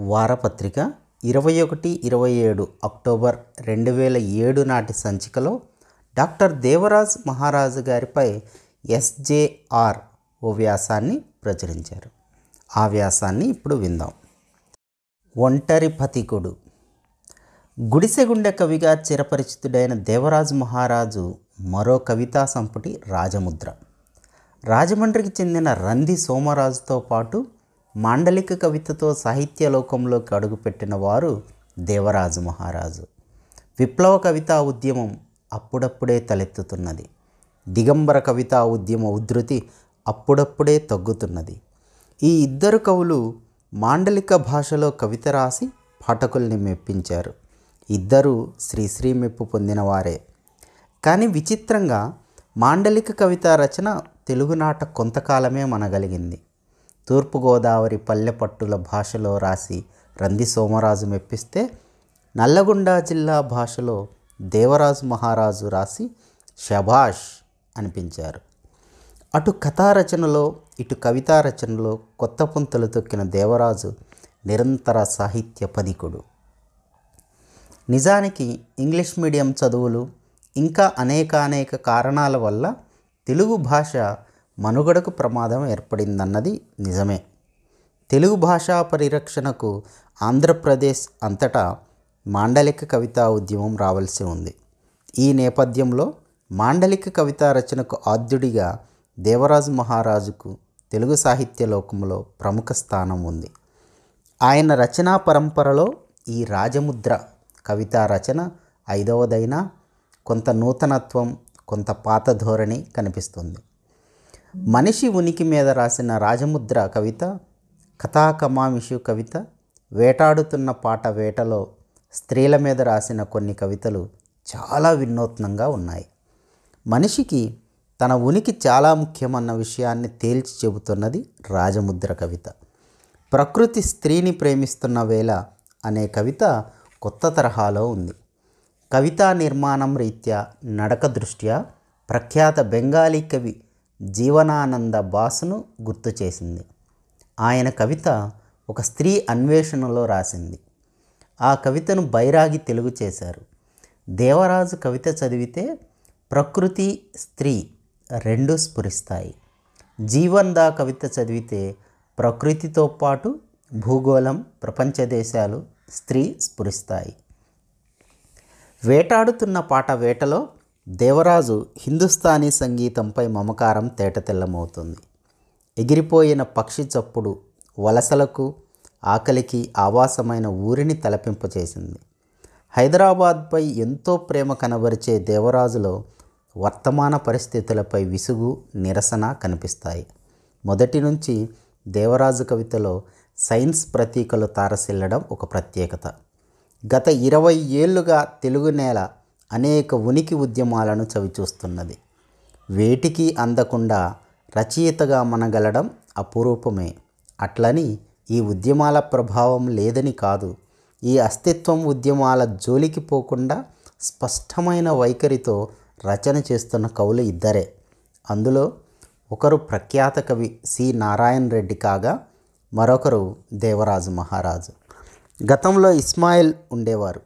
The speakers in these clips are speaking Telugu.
వారపత్రిక ఇరవై ఒకటి ఇరవై ఏడు అక్టోబర్ రెండు వేల ఏడు నాటి సంచికలో డాక్టర్ దేవరాజ్ మహారాజు గారిపై ఎస్జేఆర్ ఓ వ్యాసాన్ని ప్రచురించారు. ఆ వ్యాసాన్ని ఇప్పుడు విందాం. ఒంటరి పతికుడు. గుడిసెగుండె కవిగా చిరపరిచితుడైన దేవరాజు మహారాజు మరో కవితా సంపుటి రాజముద్ర. రాజమండ్రికి చెందిన రంది సోమరాజుతో పాటు మాండలిక కవితతో సాహిత్య లోకంలోకి అడుగుపెట్టిన వారు దేవరాజు మహారాజు. విప్లవ కవితా ఉద్యమం అప్పుడప్పుడే తలెత్తుతున్నది. దిగంబర కవితా ఉద్యమ ఉధృతి అప్పుడప్పుడే తగ్గుతున్నది. ఈ ఇద్దరు కవులు మాండలిక భాషలో కవిత రాసి పాఠకుల్ని మెప్పించారు. ఇద్దరు శ్రీశ్రీ మెప్పు పొందినవారే కానీ విచిత్రంగా మాండలిక కవితా రచన తెలుగునాట కొంతకాలమే మనగలిగింది. తూర్పుగోదావరి పల్లెపట్టుల భాషలో రాసి రంది సోమరాజు మెప్పిస్తే నల్లగొండ జిల్లా భాషలో దేవరాజు మహారాజు రాసి షభాష్ అనిపించారు. అటు కథా రచనలో ఇటు కవితా రచనలో కొత్త పుంతలు తొక్కిన దేవరాజు నిరంతర సాహిత్య పదికుడు నిజానికి ఇంగ్లీష్ మీడియం చదువులు ఇంకా అనేక అనేక కారణాల వల్ల తెలుగు భాష మనుగడకు ప్రమాదం ఏర్పడిందన్నది నిజమే. తెలుగు భాషా పరిరక్షణకు ఆంధ్రప్రదేశ్ అంతటా మాండలిక కవితా ఉద్యమం రావాల్సి ఉంది. ఈ నేపథ్యంలో మాండలిక కవితా రచనకు ఆద్యుడిగా దేవరాజు మహారాజుకు తెలుగు సాహిత్య లోకంలో ప్రముఖ స్థానం ఉంది. ఆయన రచనా పరంపరలో ఈ రాజముద్ర కవితా రచన ఐదవదైనా కొంత నూతనత్వం కొంత పాత ధోరణి కనిపిస్తుంది. మనిషి ఉనికి మీద రాసిన రాజముద్ర కవిత కథాకమామిషు కవిత వేటాడుతున్న పాట వేటలో స్త్రీల మీద రాసిన కొన్ని కవితలు చాలా వినూత్నంగా ఉన్నాయి. మనిషికి తన ఉనికి చాలా ముఖ్యమన్న విషయాన్ని తేల్చి చెబుతున్నది రాజముద్ర కవిత. ప్రకృతి స్త్రీని ప్రేమిస్తున్న వేళ అనే కవిత కొత్త తరహాలో ఉంది. కవితా నిర్మాణం రీత్యా నడక దృష్ట్యా ప్రఖ్యాత బెంగాలీ కవి జీవనానంద బాసును గుర్తు చేసింది. ఆయన కవిత ఒక స్త్రీ అన్వేషణలో రాసింది. ఆ కవితను బైరాగి తెలుగు చేశారు. దేవరాజు కవిత చదివితే ప్రకృతి స్త్రీ రెండు స్ఫురిస్తాయి. జీవన్ దా కవిత చదివితే ప్రకృతితో పాటు భూగోళం ప్రపంచ దేశాలు స్త్రీ స్ఫురిస్తాయి. వేటాడుతున్న పాట వేటలో దేవరాజు హిందుస్థానీ సంగీతంపై మమకారం తేటతెల్లమవుతుంది. ఎగిరిపోయిన పక్షి చప్పుడు వలసలకు ఆకలికి ఆవాసమైన ఊరిని తలపింపచేసింది. హైదరాబాద్పై ఎంతో ప్రేమ కనబరిచే దేవరాజులో వర్తమాన పరిస్థితులపై విసుగు నిరసన కనిపిస్తాయి. మొదటి నుంచి దేవరాజు కవితలో సైన్స్ ప్రతీకలు తారసిల్లడం ఒక ప్రత్యేకత. గత ఇరవై ఏళ్ళుగా తెలుగు నేల అనేక ఉనికి ఉద్యమాలను చవిచూస్తున్నది. వేటికి అందకుండా రచయితగా మనగలడం అపురూపమే. అట్లని ఈ ఉద్యమాల ప్రభావం లేదని కాదు. ఈ అస్తిత్వం ఉద్యమాల జోలికి పోకుండా స్పష్టమైన వైఖరితో రచన చేస్తున్న కవులు ఇద్దరే. అందులో ఒకరు ప్రఖ్యాత కవి సి. నారాయణ రెడ్డి కాగా మరొకరు దేవరాజు మహారాజు. గతంలో ఇస్మాయిల్ ఉండేవారు.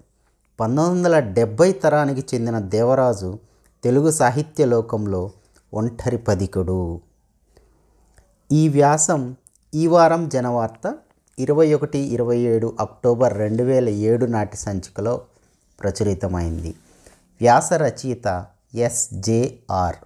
పంతొమ్మిది వందల డెబ్భై తరానికి చెందిన దేవరాజు తెలుగు సాహిత్య లోకంలో ఒంటరి పదికుడు ఈ వ్యాసం ఈ వారం జనవార్త ఇరవై ఒకటి ఇరవై ఏడు అక్టోబర్ రెండు వేల ఏడు నాటి సంచికలో ప్రచురితమైంది. వ్యాస రచయిత ఎస్జేఆర్